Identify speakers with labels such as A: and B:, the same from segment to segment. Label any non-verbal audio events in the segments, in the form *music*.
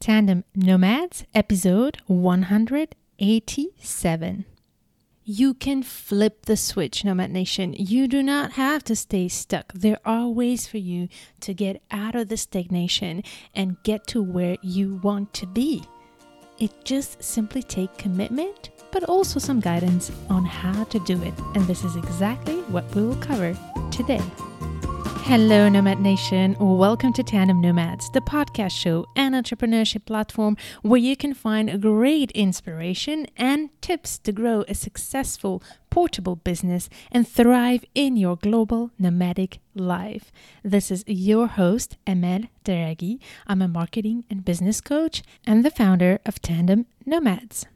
A: Tandem Nomads, episode 187. You can flip the switch, Nomad Nation. You do not have to stay stuck. There are ways for you to get out of the stagnation and get to where you want to be. It just simply takes commitment, but also some guidance on how to do it. And this is exactly what we will cover today. Hello, Nomad Nation. Or welcome to Tandem Nomads, the podcast show and entrepreneurship platform where you can find great inspiration and tips to grow a successful, portable business and thrive in your global nomadic life. This is your host, Amel Derragui. I'm a marketing and business coach and the founder of Tandem Nomads.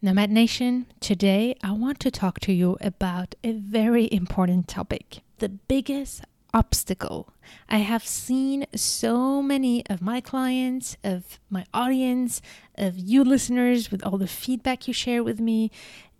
A: Nomad Nation, today I want to talk to you about a very important topic the biggest obstacle. I have seen so many of my clients, of my audience, of you listeners with all the feedback you share with me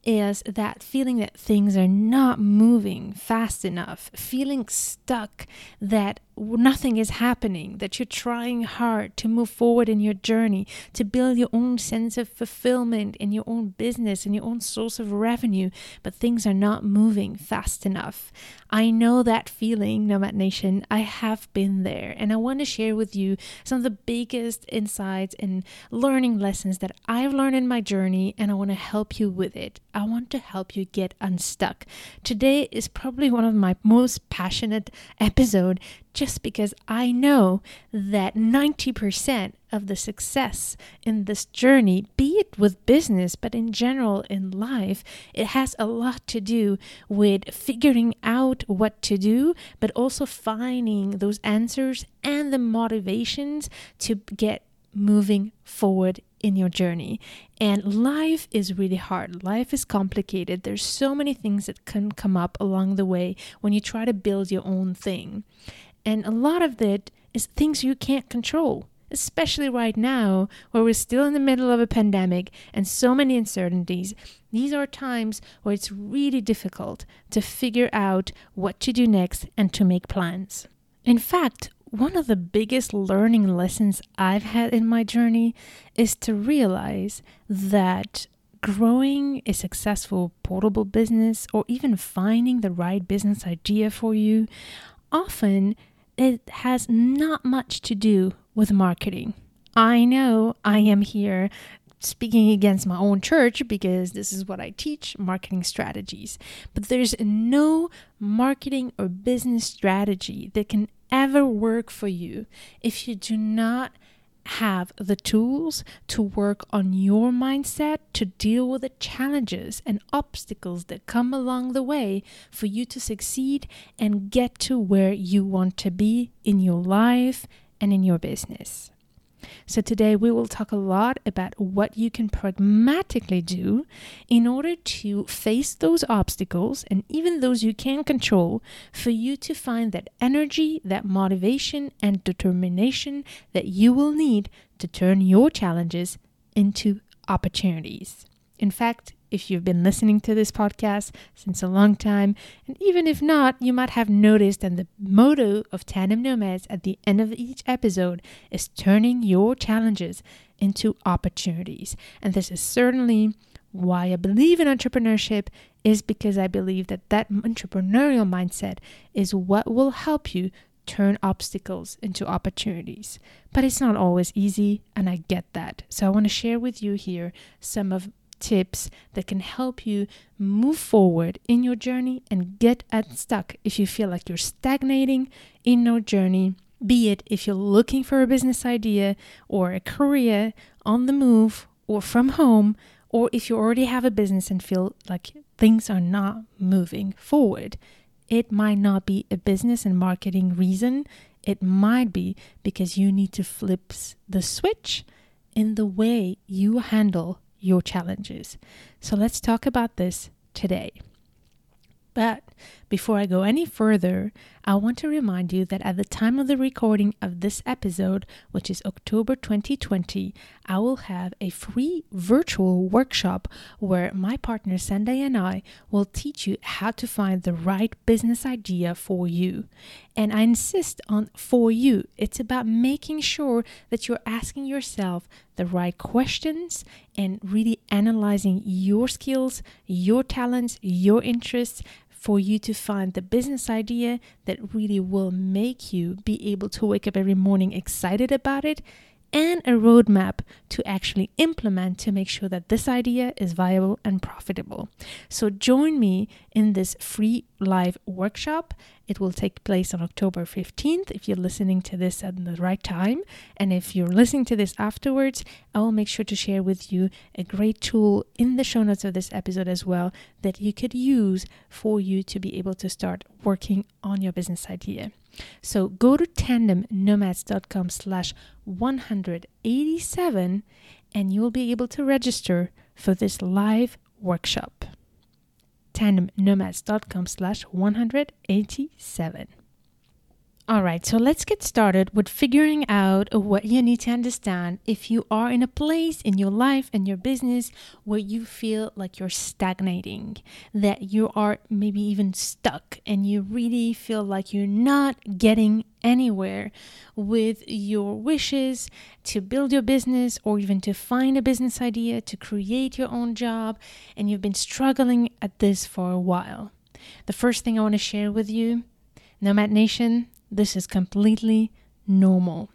A: is that feeling that things are not moving fast enough, feeling stuck, that nothing is happening, that you're trying hard to move forward in your journey, to build your own sense of fulfillment in your own business and your own source of revenue, but things are not moving fast enough. I know that feeling, Nomad Nation. I have been there, and I want to share with you some of the biggest insights and learning lessons that I've learned in my journey, and I want to help you with it. I want to help you get unstuck. Today is probably one of my most passionate episode just because I know that 90% of the success in this journey, be it with business, but in general in life, it has a lot to do with figuring out what to do, but also finding those answers and the motivations to get moving forward in your journey. And life is really hard. Life is complicated. There's so many things that can come up along the way when you try to build your own thing. And a lot of it is things you can't control, especially right now where we're still in the middle of a pandemic and so many uncertainties. These are times where it's really difficult to figure out what to do next and to make plans. In fact, one of the biggest learning lessons I've had in my journey is to realize that growing a successful portable business or even finding the right business idea for you often it has not much to do with marketing. I know I am here speaking against my own church because this is what I teach marketing strategies. But there's no marketing or business strategy that can ever work for you if you do not have the tools to work on your mindset to deal with the challenges and obstacles that come along the way for you to succeed and get to where you want to be in your life and in your business. So, today we will talk a lot about what you can pragmatically do in order to face those obstacles and even those you can control for you to find that energy, that motivation, and determination that you will need to turn your challenges into opportunities. In fact, if you've been listening to this podcast since a long time, and even if not, you might have noticed that the motto of Tandem Nomads at the end of each episode is turning your challenges into opportunities. And this is certainly why I believe in entrepreneurship is because I believe that that entrepreneurial mindset is what will help you turn obstacles into opportunities. But it's not always easy, and I get that. So I want to share with you here some of tips that can help you move forward in your journey and get unstuck if you feel like you're stagnating in your journey. Be it if you're looking for a business idea or a career on the move or from home, or if you already have a business and feel like things are not moving forward. It might not be a business and marketing reason. It might be because you need to flip the switch in the way you handle your challenges. So let's talk about this today. But before I go any further, I want to remind you that at the time of the recording of this episode, which is October 2020, I will have a free virtual workshop where my partner Sundae and I will teach you how to find the right business idea for you. And I insist on for you. It's about making sure that you're asking yourself the right questions and really analyzing your skills, your talents, your interests for you to find the business idea that really will make you be able to wake up every morning excited about it and a roadmap to actually implement to make sure that this idea is viable and profitable. So, join me in this free live workshop. It will take place on October 15th if you're listening to this at the right time. And if you're listening to this afterwards, I will make sure to share with you a great tool in the show notes of this episode as well that you could use for you to be able to start working on your business idea. So go to tandemnomads.com slash 187 and you will be able to register for this live workshop. tandemnomads.com slash 187. All right, so let's get started with figuring out what you need to understand if you are in a place in your life and your business where you feel like you're stagnating, that you are maybe even stuck, and you really feel like you're not getting anywhere with your wishes to build your business or even to find a business idea, to create your own job, and you've been struggling at this for a while. The first thing I want to share with you, Nomad Nation, this is completely normal.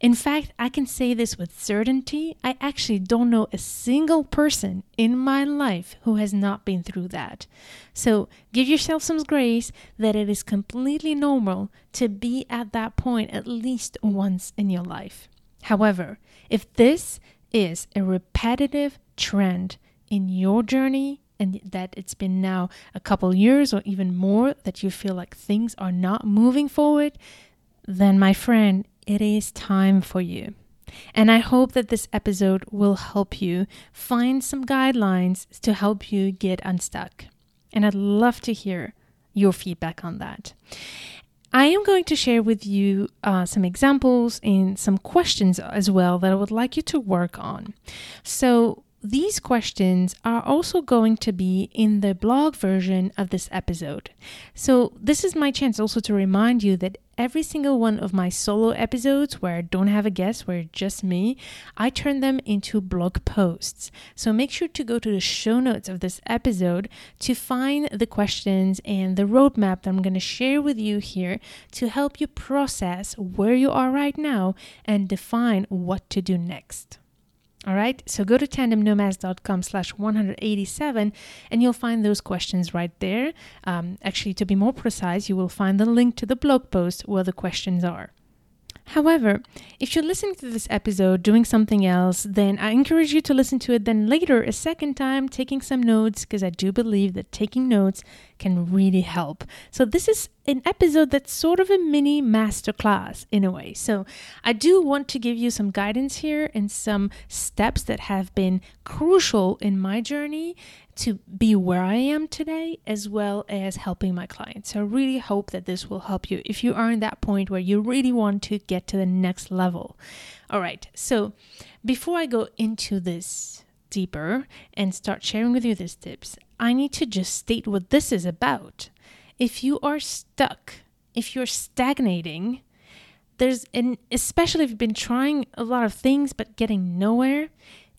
A: In fact, I can say this with certainty. I actually don't know a single person in my life who has not been through that. So give yourself some grace that it is completely normal to be at that point at least once in your life. However, if this is a repetitive trend in your journey, and that it's been now a couple years or even more that you feel like things are not moving forward, then my friend, it is time for you. And I hope that this episode will help you find some guidelines to help you get unstuck. And I'd love to hear your feedback on that. I am going to share with you uh, some examples and some questions as well that I would like you to work on. So, these questions are also going to be in the blog version of this episode. So, this is my chance also to remind you that every single one of my solo episodes where I don't have a guest, where it's just me, I turn them into blog posts. So, make sure to go to the show notes of this episode to find the questions and the roadmap that I'm going to share with you here to help you process where you are right now and define what to do next. All right, so go to tandemnomads.com slash 187 and you'll find those questions right there. Um, actually, to be more precise, you will find the link to the blog post where the questions are. However, if you're listening to this episode doing something else, then I encourage you to listen to it then later a second time, taking some notes, because I do believe that taking notes can really help. So, this is an episode that's sort of a mini masterclass in a way. So, I do want to give you some guidance here and some steps that have been crucial in my journey to be where I am today, as well as helping my clients. So, I really hope that this will help you if you are in that point where you really want to get to the next level. All right, so before I go into this deeper and start sharing with you these tips, I need to just state what this is about. If you are stuck, if you're stagnating, there's an especially if you've been trying a lot of things but getting nowhere,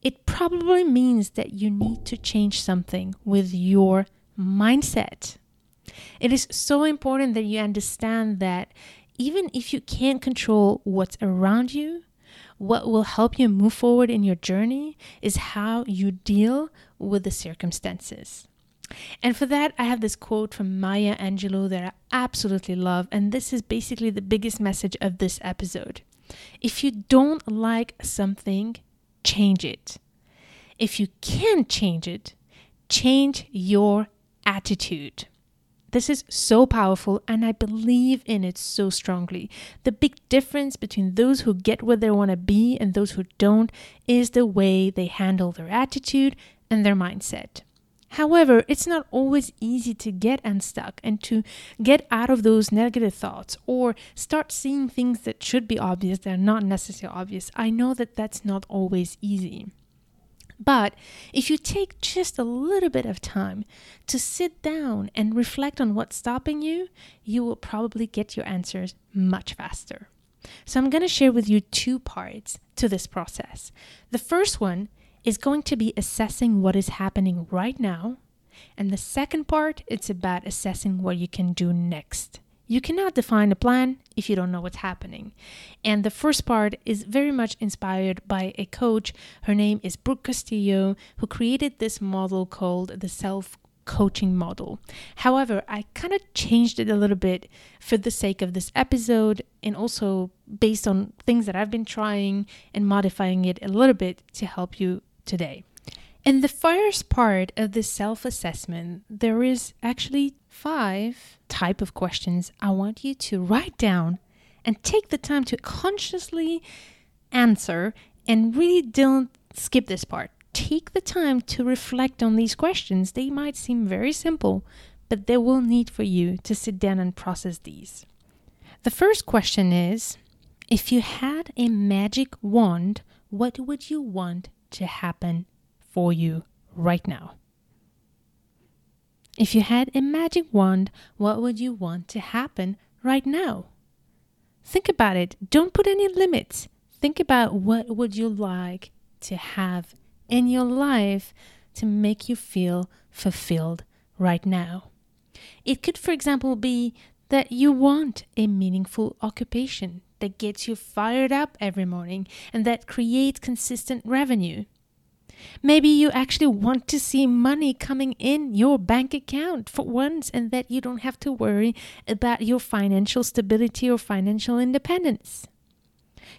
A: it probably means that you need to change something with your mindset. It is so important that you understand that even if you can't control what's around you, what will help you move forward in your journey is how you deal with the circumstances. And for that, I have this quote from Maya Angelou that I absolutely love. And this is basically the biggest message of this episode. If you don't like something, change it. If you can't change it, change your attitude. This is so powerful, and I believe in it so strongly. The big difference between those who get where they want to be and those who don't is the way they handle their attitude and their mindset. However, it's not always easy to get unstuck and to get out of those negative thoughts or start seeing things that should be obvious that are not necessarily obvious. I know that that's not always easy. But if you take just a little bit of time to sit down and reflect on what's stopping you, you will probably get your answers much faster. So, I'm going to share with you two parts to this process. The first one is going to be assessing what is happening right now. And the second part, it's about assessing what you can do next. You cannot define a plan if you don't know what's happening. And the first part is very much inspired by a coach. Her name is Brooke Castillo, who created this model called the self coaching model. However, I kind of changed it a little bit for the sake of this episode and also based on things that I've been trying and modifying it a little bit to help you today. In the first part of the self assessment, there is actually five type of questions I want you to write down and take the time to consciously answer and really don't skip this part. Take the time to reflect on these questions. They might seem very simple, but they will need for you to sit down and process these. The first question is if you had a magic wand, what would you want to happen for you right now? If you had a magic wand, what would you want to happen right now? Think about it. Don't put any limits. Think about what would you like to have in your life to make you feel fulfilled right now. It could for example be that you want a meaningful occupation that gets you fired up every morning and that creates consistent revenue. Maybe you actually want to see money coming in your bank account for once and that you don't have to worry about your financial stability or financial independence.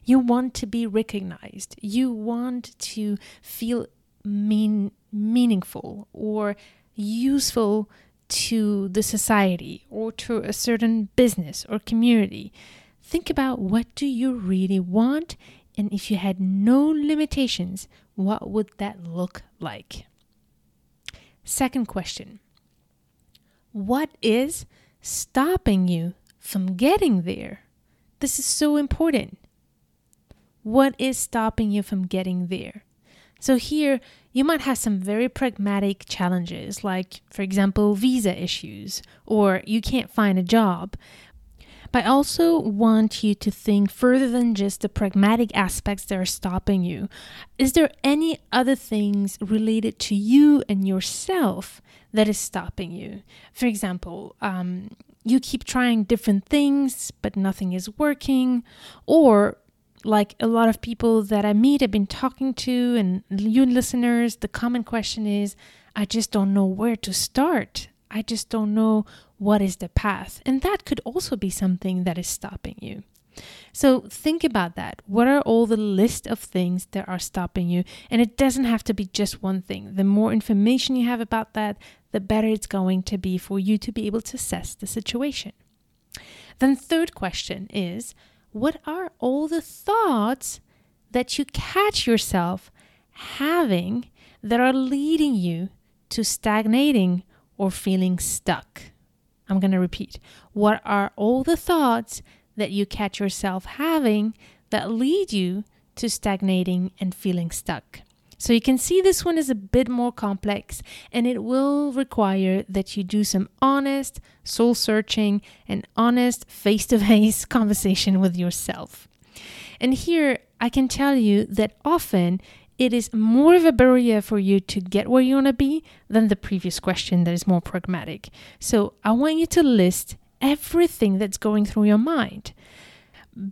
A: You want to be recognized. You want to feel mean, meaningful or useful to the society or to a certain business or community. Think about what do you really want and if you had no limitations, what would that look like? Second question What is stopping you from getting there? This is so important. What is stopping you from getting there? So, here you might have some very pragmatic challenges, like, for example, visa issues, or you can't find a job. But I also want you to think further than just the pragmatic aspects that are stopping you. Is there any other things related to you and yourself that is stopping you? For example, um, you keep trying different things, but nothing is working, or like a lot of people that I meet I've been talking to, and you listeners, the common question is, I just don't know where to start. I just don't know what is the path. And that could also be something that is stopping you. So think about that. What are all the list of things that are stopping you? And it doesn't have to be just one thing. The more information you have about that, the better it's going to be for you to be able to assess the situation. Then third question is, what are all the thoughts that you catch yourself having that are leading you to stagnating or feeling stuck? I'm going to repeat. What are all the thoughts that you catch yourself having that lead you to stagnating and feeling stuck? So you can see this one is a bit more complex and it will require that you do some honest soul searching and honest face to face conversation with yourself. And here I can tell you that often it is more of a barrier for you to get where you want to be than the previous question that is more pragmatic. So I want you to list everything that's going through your mind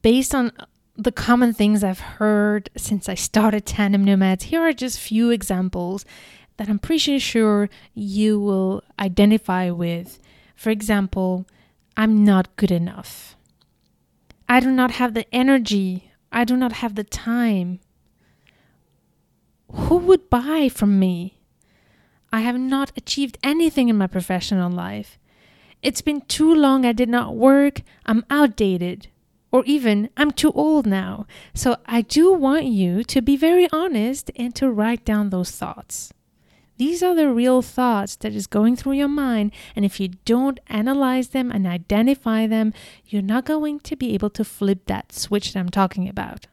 A: based on the common things I've heard since I started Tandem Nomads. Here are just few examples that I'm pretty sure you will identify with. For example, I'm not good enough. I do not have the energy. I do not have the time. Who would buy from me? I have not achieved anything in my professional life. It's been too long I did not work. I'm outdated. Or even, I'm too old now. So I do want you to be very honest and to write down those thoughts. These are the real thoughts that is going through your mind. And if you don't analyze them and identify them, you're not going to be able to flip that switch that I'm talking about.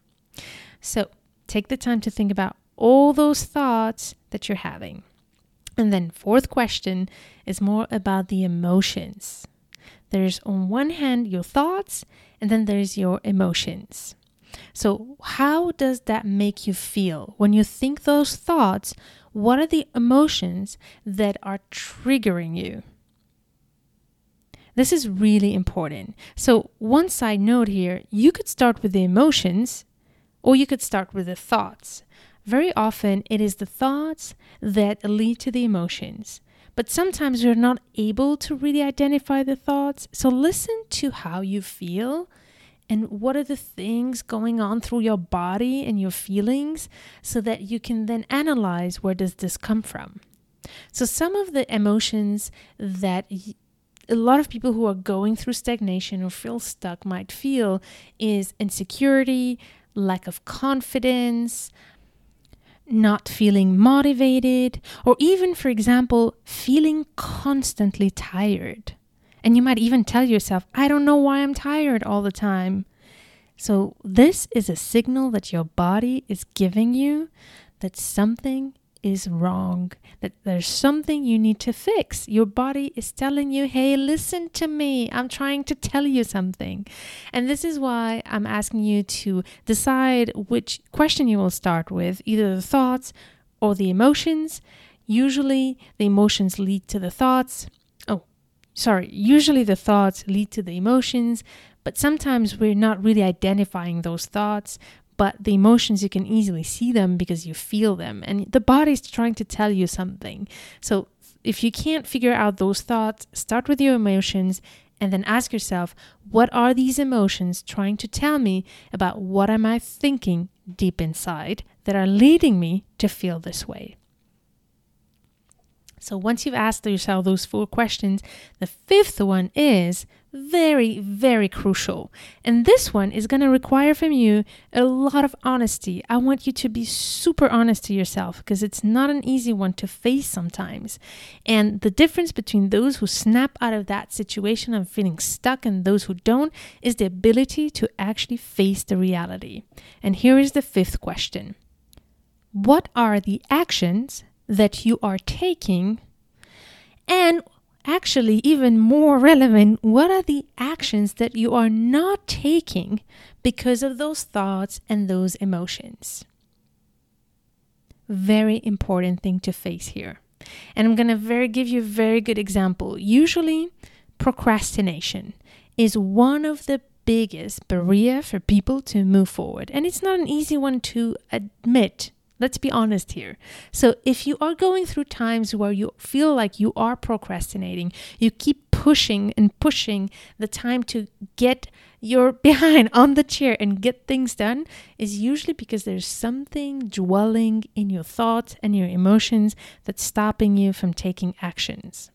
A: So take the time to think about all those thoughts that you're having. And then, fourth question is more about the emotions. There's on one hand your thoughts, and then there's your emotions. So, how does that make you feel? When you think those thoughts, what are the emotions that are triggering you? This is really important. So, one side note here you could start with the emotions or you could start with the thoughts. Very often, it is the thoughts that lead to the emotions. But sometimes you're not able to really identify the thoughts. So, listen to how you feel and what are the things going on through your body and your feelings so that you can then analyze where does this come from so some of the emotions that a lot of people who are going through stagnation or feel stuck might feel is insecurity lack of confidence not feeling motivated or even for example feeling constantly tired and you might even tell yourself, I don't know why I'm tired all the time. So, this is a signal that your body is giving you that something is wrong, that there's something you need to fix. Your body is telling you, hey, listen to me. I'm trying to tell you something. And this is why I'm asking you to decide which question you will start with either the thoughts or the emotions. Usually, the emotions lead to the thoughts Oh, sorry, usually the thoughts lead to the emotions, but sometimes we're not really identifying those thoughts. But the emotions, you can easily see them because you feel them, and the body's trying to tell you something. So, if you can't figure out those thoughts, start with your emotions and then ask yourself, what are these emotions trying to tell me about what am I thinking deep inside that are leading me to feel this way? So once you've asked yourself those four questions, the fifth one is very, very crucial. And this one is going to require from you a lot of honesty. I want you to be super honest to yourself because it's not an easy one to face sometimes. And the difference between those who snap out of that situation of feeling stuck and those who don't is the ability to actually face the reality. And here is the fifth question What are the actions that you are taking? And actually, even more *laughs* relevant, what are the actions that you are not taking because of those thoughts and those emotions? Very important thing to face here. And I'm going to very give you a very good example. Usually, procrastination is one of the biggest barrier for people to move forward. And it's not an easy one to admit Let's be honest here. So, if you are going through times where you feel like you are procrastinating, you keep pushing and pushing the time to get your *laughs* behind on the chair and get things done, is usually because there's something dwelling in your thoughts and your emotions that's stopping you from taking actions.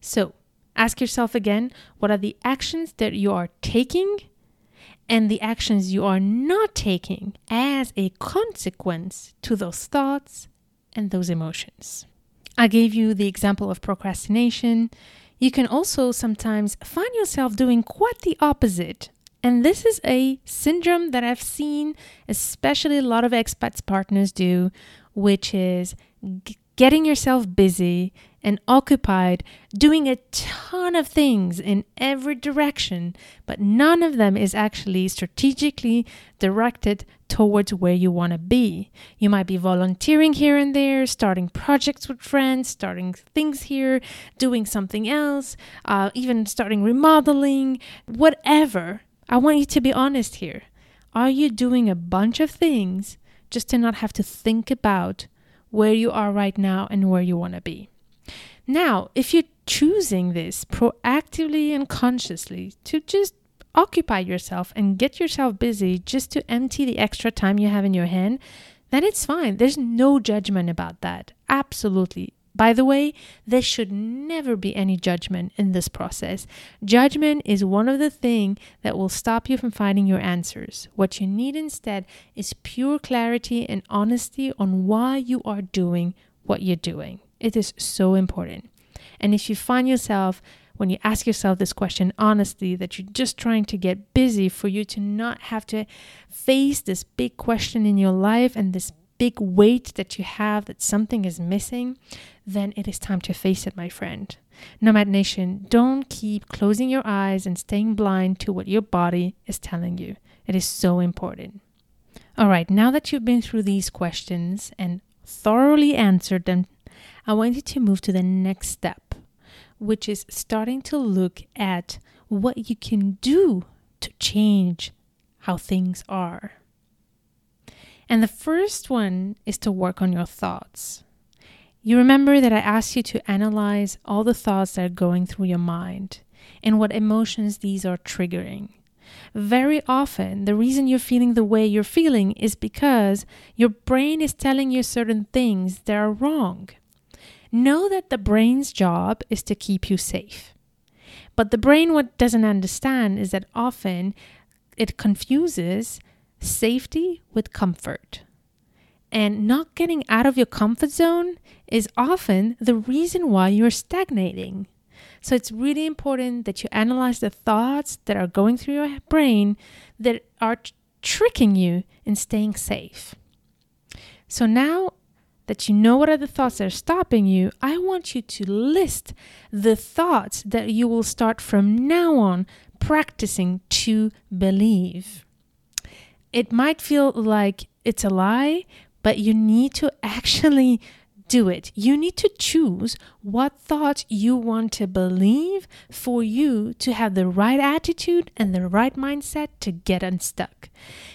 A: So, ask yourself again what are the actions that you are taking and the actions you are not taking as a consequence to those thoughts and those emotions. I gave you the example of procrastination. You can also sometimes find yourself doing quite the opposite. And this is a syndrome that I've seen, especially a lot of expats partners do, which is getting yourself busy and occupied doing a ton of things in every direction, but none of them is actually strategically directed towards where you want to be. You might be volunteering here and there, starting projects with friends, starting things here, doing something else, uh, even starting remodeling, whatever. I want you to be honest here. Are you doing a bunch of things just to not have to think about where you are right now and where you want to be. Now, if you're choosing this proactively and consciously to just occupy yourself and get yourself busy just to empty the extra time you have in your hand, then it's fine. There's no judgment about that. Absolutely. By the way, there should never be any judgment in this process. Judgment is one of the things that will stop you from finding your answers. What you need instead is pure clarity and honesty on why you are doing what you're doing. It is so important. And if you find yourself, when you ask yourself this question honestly, that you're just trying to get busy for you to not have to face this big question in your life and this big weight that you have that something is missing, then it is time to face it, my friend. Nomad Nation, don't keep closing your eyes and staying blind to what your body is telling you. It is so important. All right, now that you've been through these questions and thoroughly answered them, I want you to move to the next step, which is starting to look at what you can do to change how things are. And the first one is to work on your thoughts. You remember that I asked you to analyze all the thoughts that are going through your mind and what emotions these are triggering. Very often, the reason you're feeling the way you're feeling is because your brain is telling you certain things that are wrong. Know that the brain's job is to keep you safe. But the brain, what doesn't understand is that often it confuses safety with comfort. And not getting out of your comfort zone is often the reason why you're stagnating. So it's really important that you analyze the thoughts that are going through your brain that are t- tricking you in staying safe. So now that you know what are the thoughts that are stopping you, I want you to list the thoughts that you will start from now on practicing to believe it might feel like it's a lie, but you need to *laughs* actually do it. You need to choose what thoughts you want to believe for you to have the right attitude and the right mindset to get unstuck.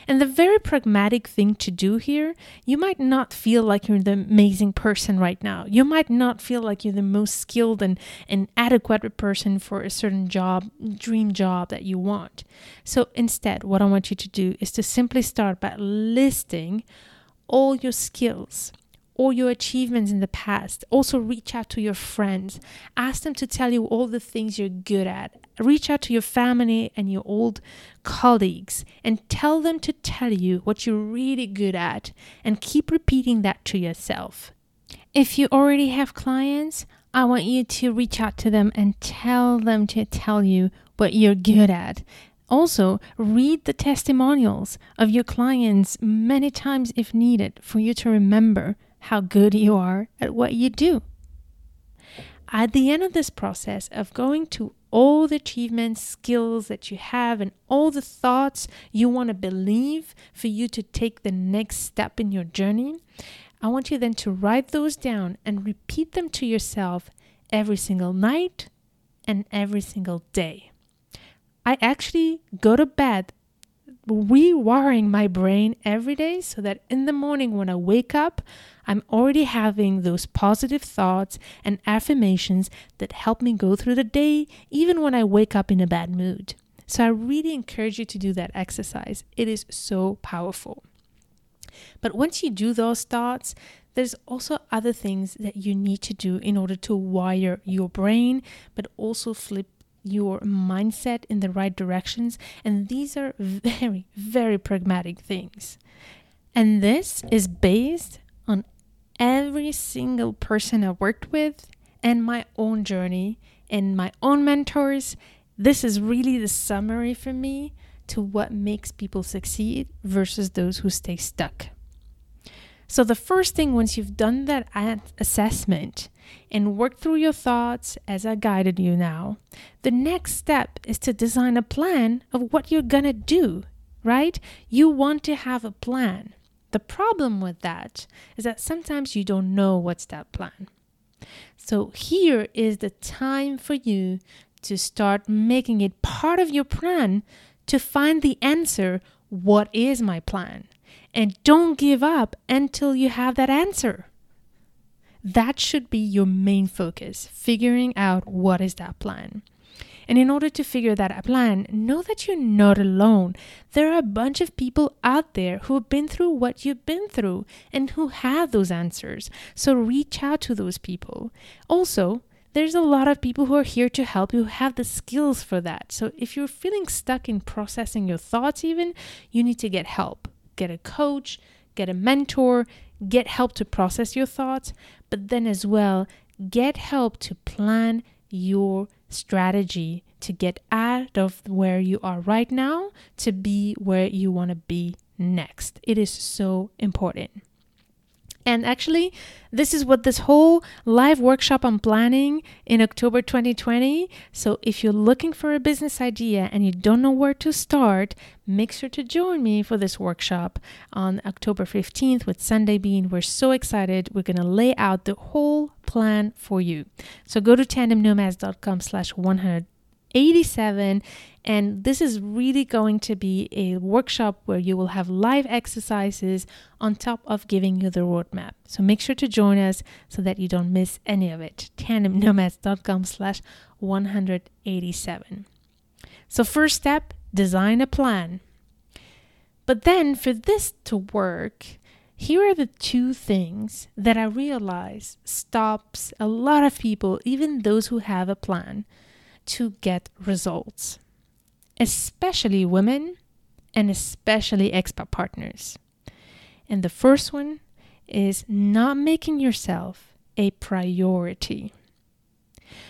A: And the very pragmatic thing to do here, you might not feel like you're the amazing person right now. You might not feel like you're the most skilled and, and adequate person for a certain job, dream job that you want. So instead, what I want you to do is to simply start by listing all your skills all your achievements in the past. Also, reach out to your friends. Ask them to tell you all the things you're good at. Reach out to your family and your old colleagues and tell them to tell you what you're really good at and keep repeating that to yourself. If you already have clients, I want you to reach out to them and tell them to tell you what you're good at. Also, read the testimonials of your clients many times if needed for you to remember how good you are at what you do. At the end of this process of going to all the achievements, skills that you have, and all the thoughts you want to believe for you to take the next step in your journey, I want you then to write those down and repeat them to yourself every single night and every single day. I actually go to bed rewiring my brain every day so that in the morning when I wake up, I'm already having those positive thoughts and affirmations that help me go through the day, even when I wake up in a bad mood. So I really encourage you to do that exercise. It is so powerful. But once you do those thoughts, there's also other things that you need to do in order to wire your brain, but also flip your mindset in the right directions. And these are very, very pragmatic things. And this is based on every single person I worked with and my own journey and my own mentors. This is really the summary for me to what makes people succeed versus those who stay stuck. So, the first thing, once you've done that assessment and work through your thoughts as I guided you now, the next step is to design a plan of what you're gonna do, right? You want to have a plan. The problem with that is that sometimes you don't know what's that plan. So, here is the time for you to start making it part of your plan to find the answer what is my plan? And don't give up until you have that answer. That should be your main focus, figuring out what is that plan. And in order to figure that plan, know that you're not alone. There are a bunch of people out there who have been through what you've been through and who have those answers. So reach out to those people. Also, there's a lot of people who are here to help you have the skills for that. So if you're feeling stuck in processing your thoughts, even, you need to get help get a coach, get a mentor, get help to process your thoughts, but then as well, get help to plan your strategy to get out of where you are right now to be where you want to be next. It is so important. And actually, this is what this whole live workshop I'm planning in October 2020. So, if you're looking for a business idea and you don't know where to start, make sure to join me for this workshop on October 15th with Sundae Bean. We're so excited. We're going to lay out the whole plan for you. So, go to tandemnomads.com slash 100 87. And this is really going to be a workshop where you will have live exercises on top of giving you the roadmap. So make sure to join us so that you don't miss any of it. tandemnomads.com slash 187. So first step, design a plan. But then for this to work, here are the two things that I realize stops a lot of people, even those who have a plan, to get results, especially women and especially expat partners. And the first one is not making yourself a priority.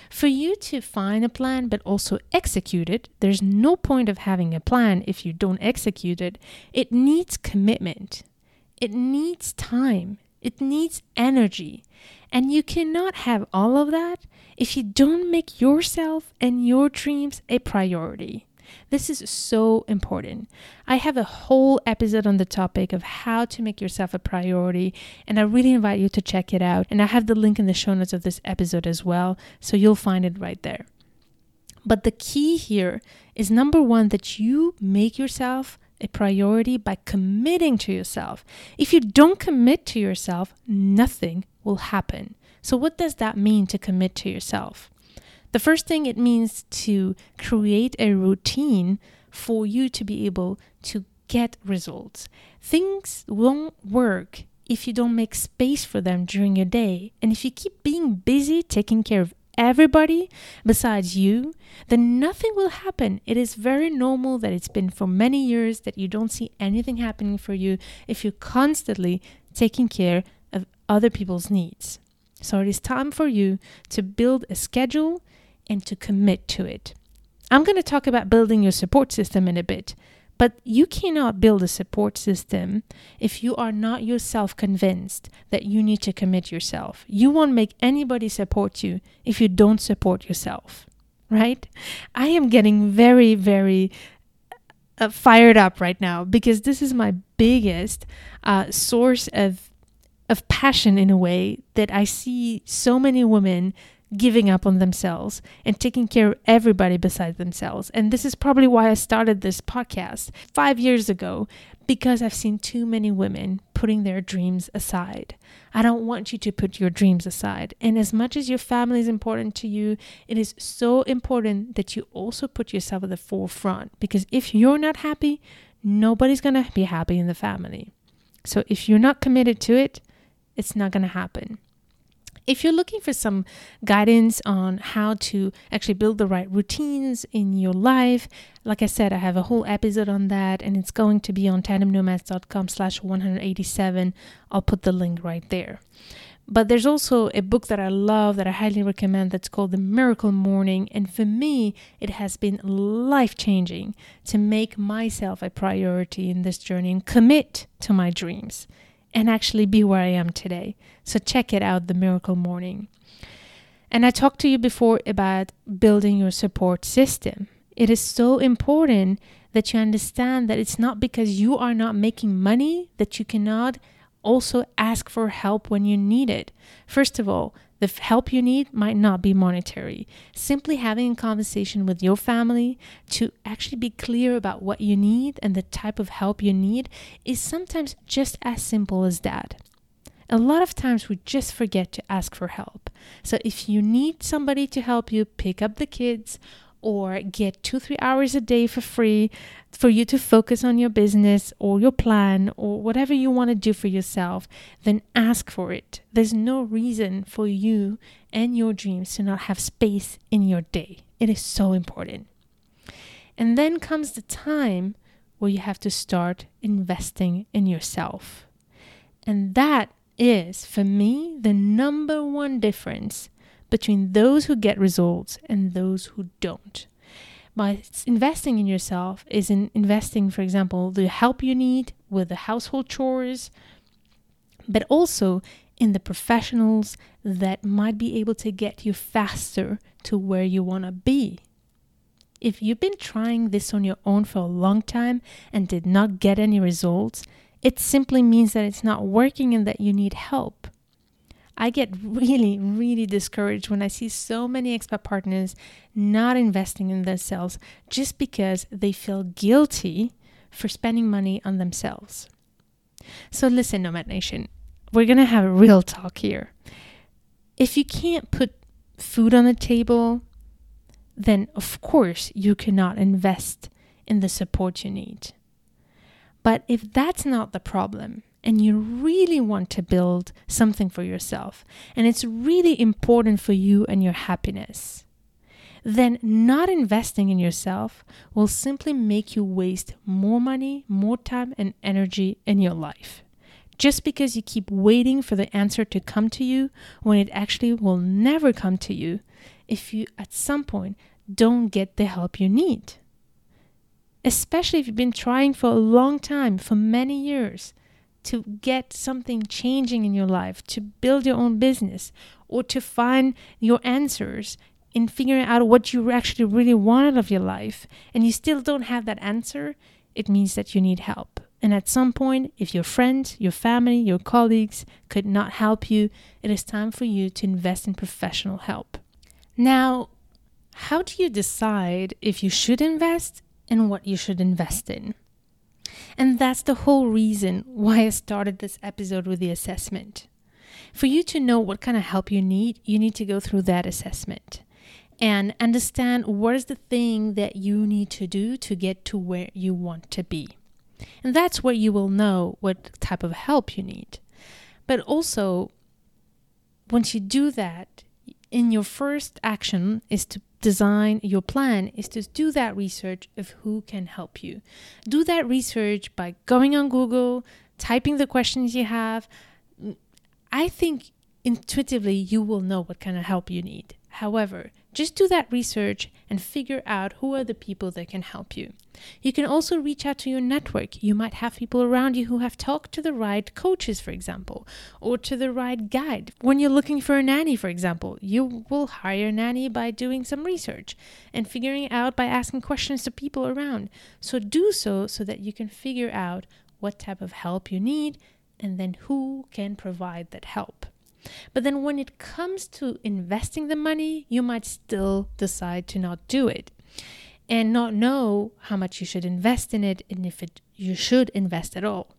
A: For you to find a plan but also execute it, there's no point of having a plan if you don't execute it. It needs commitment, it needs time, it needs energy. And you cannot have all of that if you don't make yourself and your dreams a priority. This is so important. I have a whole episode on the topic of how to make yourself a priority, and I really invite you to check it out. And I have the link in the show notes of this episode as well, so you'll find it right there. But the key here is number one, that you make yourself a priority by committing to yourself. If you don't commit to yourself, nothing will happen. So, what does that mean to commit to yourself? The first thing it means to create a routine for you to be able to get results. Things won't work if you don't make space for them during your day. And if you keep being busy taking care of everybody besides you, then nothing will happen. It is very normal that it's been for many years that you don't see anything happening for you if you're constantly taking care of other people's needs. So it is time for you to build a schedule and to commit to it. I'm going to talk about building your support system in a bit, but you cannot build a support system if you are not yourself convinced that you need to commit yourself. You won't make anybody support you if you don't support yourself, right? I am getting very, very uh, fired up right now because this is my biggest uh, source of of passion in a way that I see so many women giving up on themselves and taking care of everybody besides themselves. And this is probably why I started this podcast five years ago because I've seen too many women putting their dreams aside. I don't want you to put your dreams aside. And as much as your family is important to you, it is so important that you also put yourself at the forefront because if you're not happy, nobody's going to be happy in the family. So if you're not committed to it, it's not going to happen. If you're looking for some guidance on how to actually build the right routines in your life, like I said, I have a whole episode on that and it's going to be on tandemnomads.com slash 187. I'll put the link right there. But there's also a book that I love that I highly recommend that's called The Miracle Morning. And for me, it has been life changing to make myself a priority in this journey and commit to my dreams and actually be where I am today. So check it out, The Miracle Morning. And I talked to you before about building your support system. It is so important that you understand that it's not because you are not making money that you cannot also ask for help when you need it. First of all, the help you need might not be monetary. Simply having a conversation with your family to actually be clear about what you need and the type of help you need is sometimes just as simple as that. A lot of times we just forget to ask for help. So if you need somebody to help you pick up the kids or get two, three hours a day for free for you to focus on your business or your plan or whatever you want to do for yourself, then ask for it. There's no reason for you and your dreams to not have space in your day. It is so important. And then comes the time where you have to start investing in yourself. And that is, for me, the number one difference between those who get results and those who don't. By investing in yourself is in investing, for example, the help you need with the household chores, but also in the professionals that might be able to get you faster to where you want to be. If you've been trying this on your own for a long time and did not get any results, it simply means that it's not working and that you need help. I get really, really discouraged when I see so many expat partners not investing in themselves just because they feel guilty for spending money on themselves. So, listen, Nomad Nation, we're going to have a real talk here. If you can't put food on the table, then of course you cannot invest in the support you need. But if that's not the problem, and you really want to build something for yourself, and it's really important for you and your happiness, then not investing in yourself will simply make you waste more money, more time, and energy in your life. Just because you keep waiting for the answer to come to you when it actually will never come to you if you at some point don't get the help you need. Especially if you've been trying for a long time, for many years, to get something changing in your life, to build your own business, or to find your answers in figuring out what you actually really wanted of your life, and you still don't have that answer, it means that you need help. And at some point, if your friends, your family, your colleagues could not help you, it is time for you to invest in professional help. Now, how do you decide if you should invest and what you should invest in? And that's the whole reason why I started this episode with the assessment. For you to know what kind of help you need, you need to go through that assessment and understand what is the thing that you need to do to get to where you want to be. And that's where you will know what type of help you need. But also, once you do that, in your first action is to design your plan is to do that research of who can help you. Do that research by going on Google, typing the questions you have. Mm, I think intuitively you will know what kind of help you need. However, just do that research and figure out who are the people that can help you. You can also reach out to your network. You might have people around you who have talked to the right coaches, for example, or to the right guide. When you're looking for a nanny, for example, you will hire a nanny by doing some research and figuring out by asking questions to people around. So do so so that you can figure out what type of help you need and then who can provide that help. But then when it comes to investing the money, you might still decide to not do it and not know how much you should invest in it and if it you should invest at all.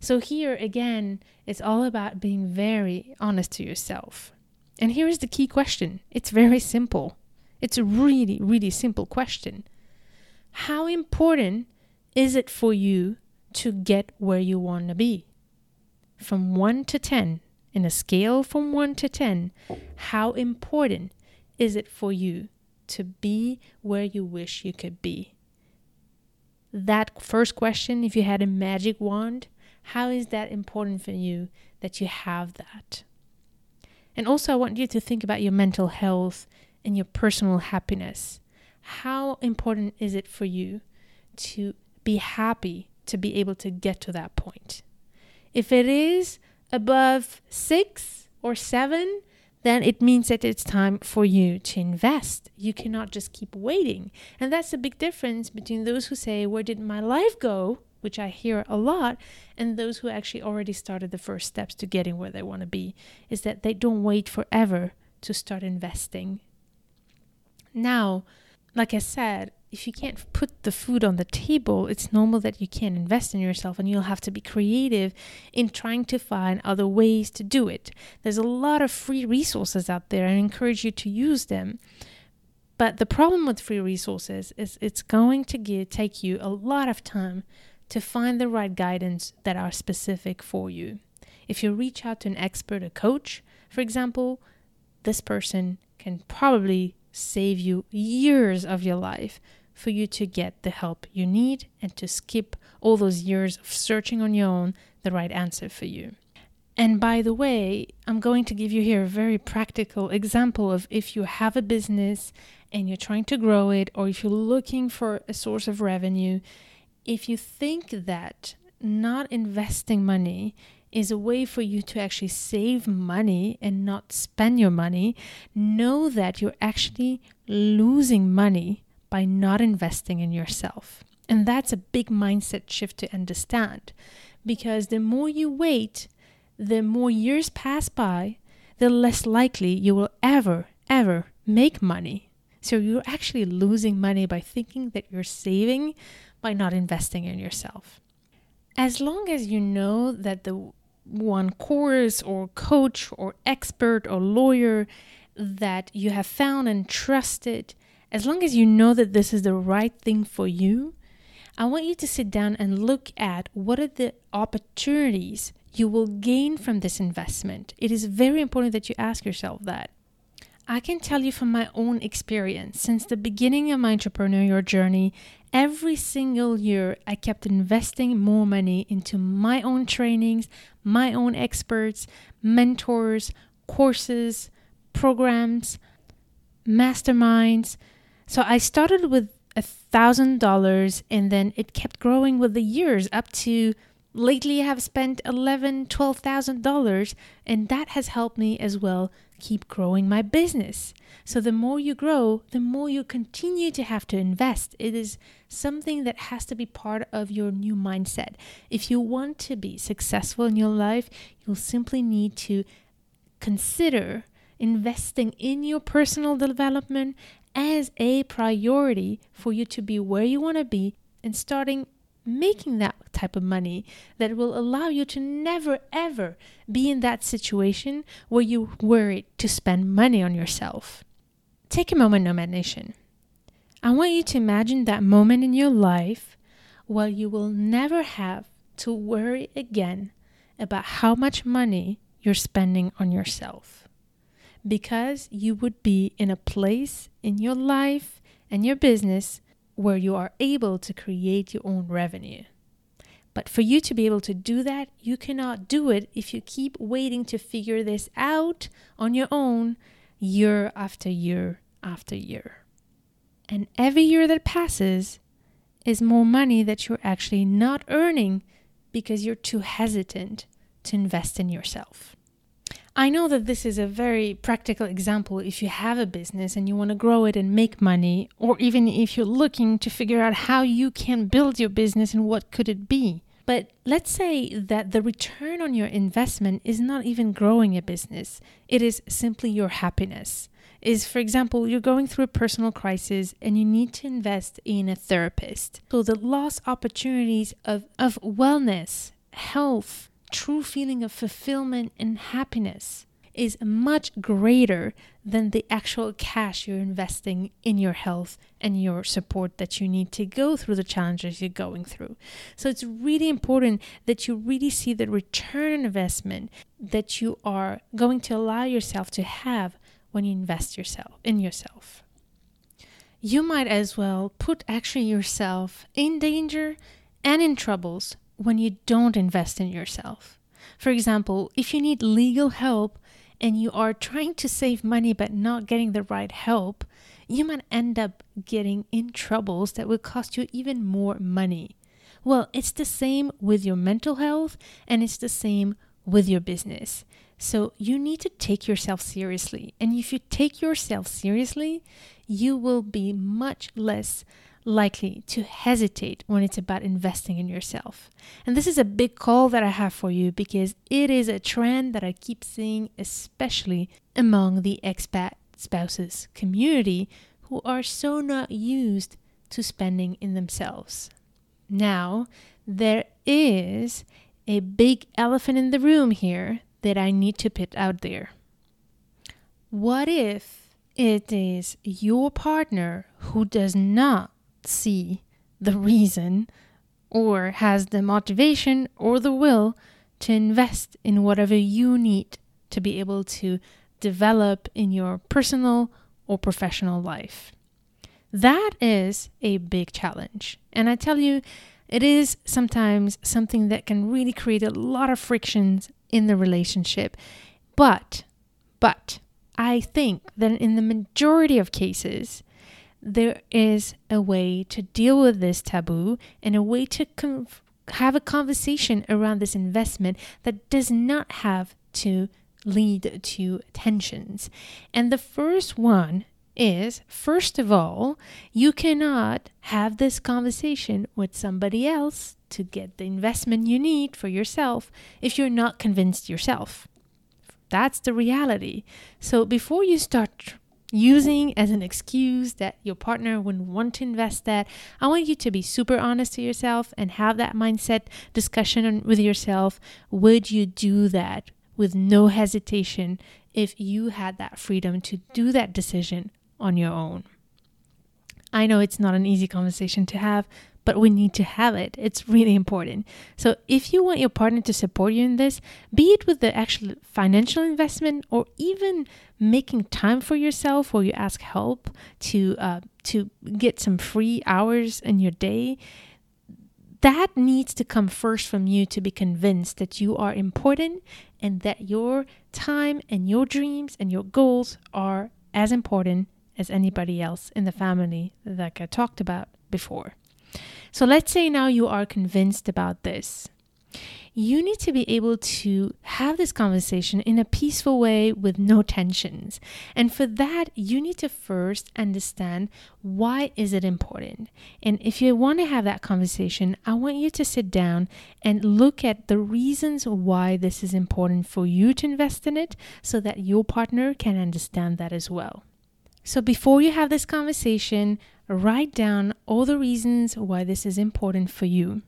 A: So here again, it's all about being very honest to yourself. And here is the key question. It's very simple. It's a really really simple question. How important is it for you to get where you want to be? From 1 to 10, in a scale from 1 to 10, how important is it for you to be where you wish you could be? That first question, if you had a magic wand, how is that important for you that you have that? And also, I want you to think about your mental health and your personal happiness. How important is it for you to be happy to be able to get to that point? If it is, above six or seven, then it means that it's time for you to invest. You cannot just keep waiting. And that's the big difference between those who say, Where did my life go? which I hear a lot, and those who actually already started the first steps to getting where they want to be, is that they don't wait forever to start investing. Now, like I said, if you can't put the food on the table, it's normal that you can't invest in yourself and you'll have to be creative in trying to find other ways to do it. There's a lot of free resources out there and I encourage you to use them. But the problem with free resources is it's going to take you a lot of time to find the right guidance that are specific for you. If you reach out to an expert, a coach, for example, this person can probably save you years of your life for you to get the help you need and to skip all those years of searching on your own the right answer for you. And by the way, I'm going to give you here a very practical example of if you have a business and you're trying to grow it, or if you're looking for a source of revenue, if you think that not investing money is a way for you to actually save money and not spend your money, know that you're actually losing money by not investing in yourself. And that's a big mindset shift to understand because the more you wait, the more years pass by, the less likely you will ever, ever make money. So you're actually losing money by thinking that you're saving by not investing in yourself. As long as you know that the one course or coach or expert or lawyer that you have found and trusted, as long as you know that this is the right thing for you, I want you to sit down and look at what are the opportunities you will gain from this investment. It is very important that you ask yourself that. I can tell you from my own experience, since the beginning of my entrepreneurial journey, every single year I kept investing more money into my own trainings, my own experts, mentors, courses, programs, masterminds. So I started with a thousand dollars and then it kept growing with the years up to lately I have spent eleven, twelve thousand dollars and that has helped me as well keep growing my business. So the more you grow, the more you continue to have to invest. It is something that has to be part of your new mindset. If you want to be successful in your life, you'll simply need to consider investing in your personal development as a priority for you to be where you want to be and starting making that type of money that will allow you to never ever be in that situation where you worry to spend money on yourself. Take a moment, Nomad Nation. I want you to imagine that moment in your life where you will never have to worry again about how much money you're spending on yourself. Because you would be in a place in your life and your business where you are able to create your own revenue. But for you to be able to do that, you cannot do it if you keep waiting to figure this out on your own year after year after year. And every year that passes is more money that you're actually not earning because you're too hesitant to invest in yourself. I know that this is a very practical example if you have a business and you want to grow it and make money, or even if you're looking to figure out how you can build your business and what could it be. But let's say that the return on your investment is not even growing a business, it is simply your happiness. Is, for example, you're going through a personal crisis and you need to invest in a therapist. So the lost opportunities of, of wellness, health, true feeling of fulfillment and happiness is much greater than the actual cash you're investing in your health and your support that you need to go through the challenges you're going through. So it's really important that you really see the return on investment that you are going to allow yourself to have when you invest yourself in yourself. You might as well put actually yourself in danger and in troubles when you don't invest in yourself. For example, if you need legal help and you are trying to save money but not getting the right help, you might end up getting in troubles that will cost you even more money. Well, it's the same with your mental health and it's the same with your business. So you need to take yourself seriously. And if you take yourself seriously, you will be much less likely to hesitate when it's about investing in yourself. And this is a big call that I have for you because it is a trend that I keep seeing, especially among the expat spouses community who are so not used to spending in themselves. Now, there is a big elephant in the room here that I need to put out there. What if it is your partner who does not see the reason or has the motivation or the will to invest in whatever you need to be able to develop in your personal or professional life. That is a big challenge. And I tell you, it is sometimes something that can really create a lot of frictions in the relationship. But, but, I think that in the majority of cases, there is a way to deal with this taboo and a way to have a conversation around this investment that does not have to lead to tensions. And the first one is first of all, you cannot have this conversation with somebody else to get the investment you need for yourself if you're not convinced yourself. That's the reality. So before you start using as an excuse that your partner wouldn't want to invest that, I want you to be super honest to yourself and have that mindset discussion with yourself. Would you do that with no hesitation if you had that freedom to do that decision on your own? I know it's not an easy conversation to have, but we need to have it. It's really important. So, if you want your partner to support you in this, be it with the actual financial investment or even making time for yourself or you ask help to uh, to get some free hours in your day, that needs to come first from you to be convinced that you are important and that your time and your dreams and your goals are as important as anybody else in the family that I talked about before. So let's say now you are convinced about this. You need to be able to have this conversation in a peaceful way with no *laughs* tensions. And for that, you need to first understand why is it important. And if you want to have that conversation, I want you to sit down and look at the reasons why this is important for you to invest in it so that your partner can understand that as well. So before you have this conversation, write down all the reasons why this is important for you.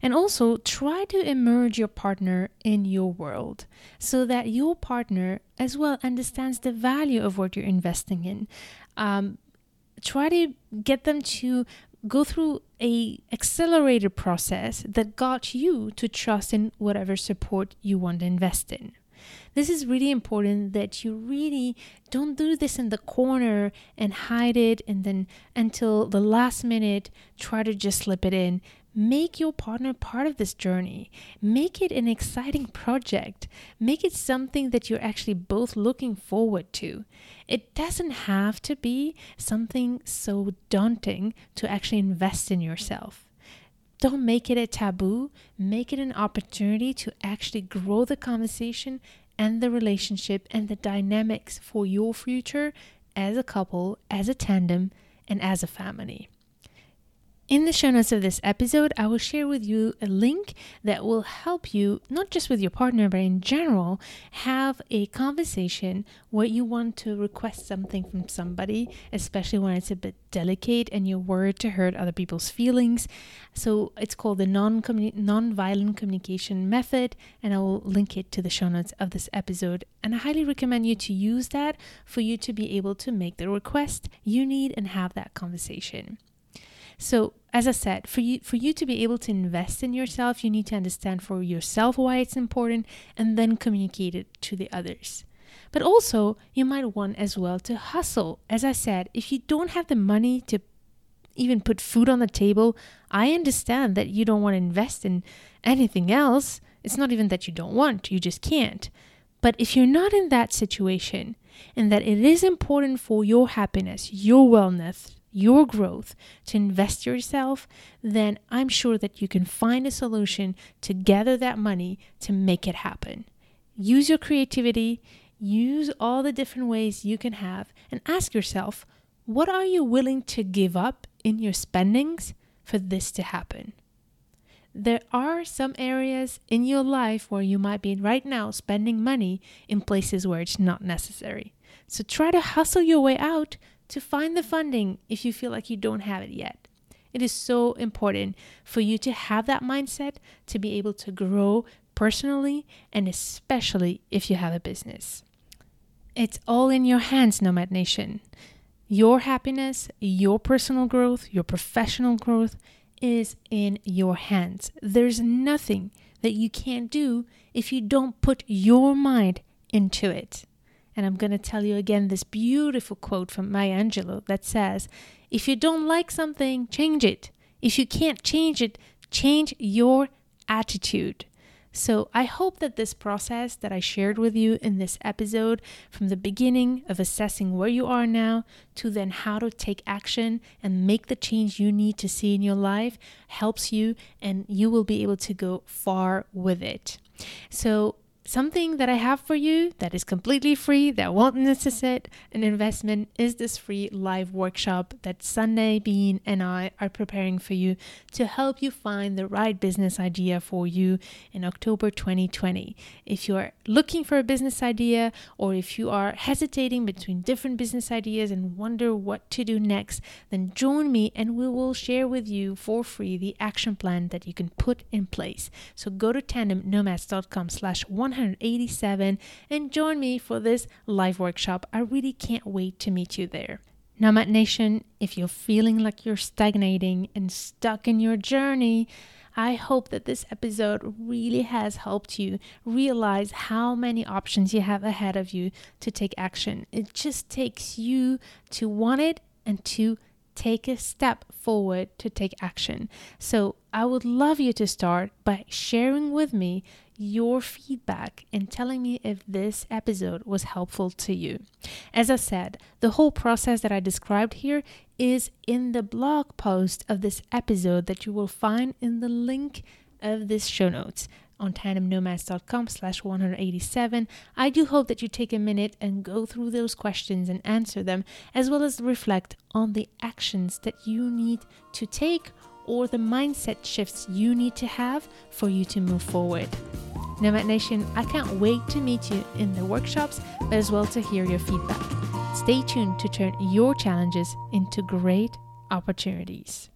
A: And also try to immerse your partner in your world so that your partner as well understands the value of what you're investing in. Um, try to get them to go through a accelerated process that got you to trust in whatever support you want to invest in. This is really important that you really don't do this in the corner and hide it and then until the last minute try to just slip it in. Make your partner part of this journey. Make it an exciting project. Make it something that you're actually both looking forward to. It doesn't have to be something so daunting to actually invest in yourself. Don't make it a taboo. Make it an opportunity to actually grow the conversation and the relationship and the dynamics for your future as a couple, as a tandem, and as a family. In the show notes of this episode, I will share with you a link that will help you, not just with your partner, but in general, have a conversation where you want to request something from somebody, especially when it's a bit delicate and you're worried to hurt other people's feelings. So it's called the non non-violent communication method, and I will link it to the show notes of this episode. And I highly recommend you to use that for you to be able to make the request you need and have that conversation. So, as I said, for you for you to be able to invest in yourself, you need to understand for yourself why it's important and then communicate it to the others. But also, you might want as well to hustle. As I said, if you don't have the money to even put food on the table, I understand that you don't want to invest in anything else. It's not even that you don't want, you just can't. But if you're not in that situation and that it is important for your happiness, your wellness, your growth, to invest yourself, then I'm sure that you can find a solution to gather that money to make it happen. Use your creativity, use all the different ways you can have, and ask yourself what are you willing to give up in your spendings for this to happen? There are some areas in your life where you might be right now spending money in places where it's not necessary. So try to hustle your way out to find the funding if you feel like you don't have it yet. It is so important for you to have that mindset to be able to grow personally and especially if you have a business. It's all in your hands, Nomad Nation. Your happiness, your personal growth, your professional growth is in your hands. There's nothing that you can't do if you don't put your mind into it. And I'm going to tell you again this beautiful quote from Maya Angelou that says, If you don't like something, change it. If you can't change it, change your attitude. So I hope that this process that I shared with you in this episode, from the beginning of assessing where you are now to then how to take action and make the change you need to see in your life, helps you and you will be able to go far with it. So something that I have for you that is completely free, that won't necessitate an investment, is this free live workshop that Sundae Bean and I are preparing for you to help you find the right business idea for you in October 2020. If you are looking for a business idea or if you are hesitating between different business ideas and wonder what to do next, then join me and we will share with you for free the action plan that you can put in place. So go to tandemnomads.com slash 1 187 and join me for this live workshop. I really can't wait to meet you there. Nomad Nation, if you're feeling like you're stagnating and stuck in your journey, I hope that this episode really has helped you realize how many options you have ahead of you to take action. It just takes you to want it and to take a step forward to take action. So, I would love you to start by sharing with me your feedback and telling me if this episode was helpful to you. As I said, the whole process that I described here is in the blog post of this episode that you will find in the link of this show notes on tandemnomads.com slash 187. I do hope that you take a minute and go through those questions and answer them, as well as reflect on the actions that you need to take or the mindset shifts you need to have for you to move forward. Nomad Nation, I can't wait to meet you in the workshops, but as well to hear your feedback. Stay tuned to turn your challenges into great opportunities.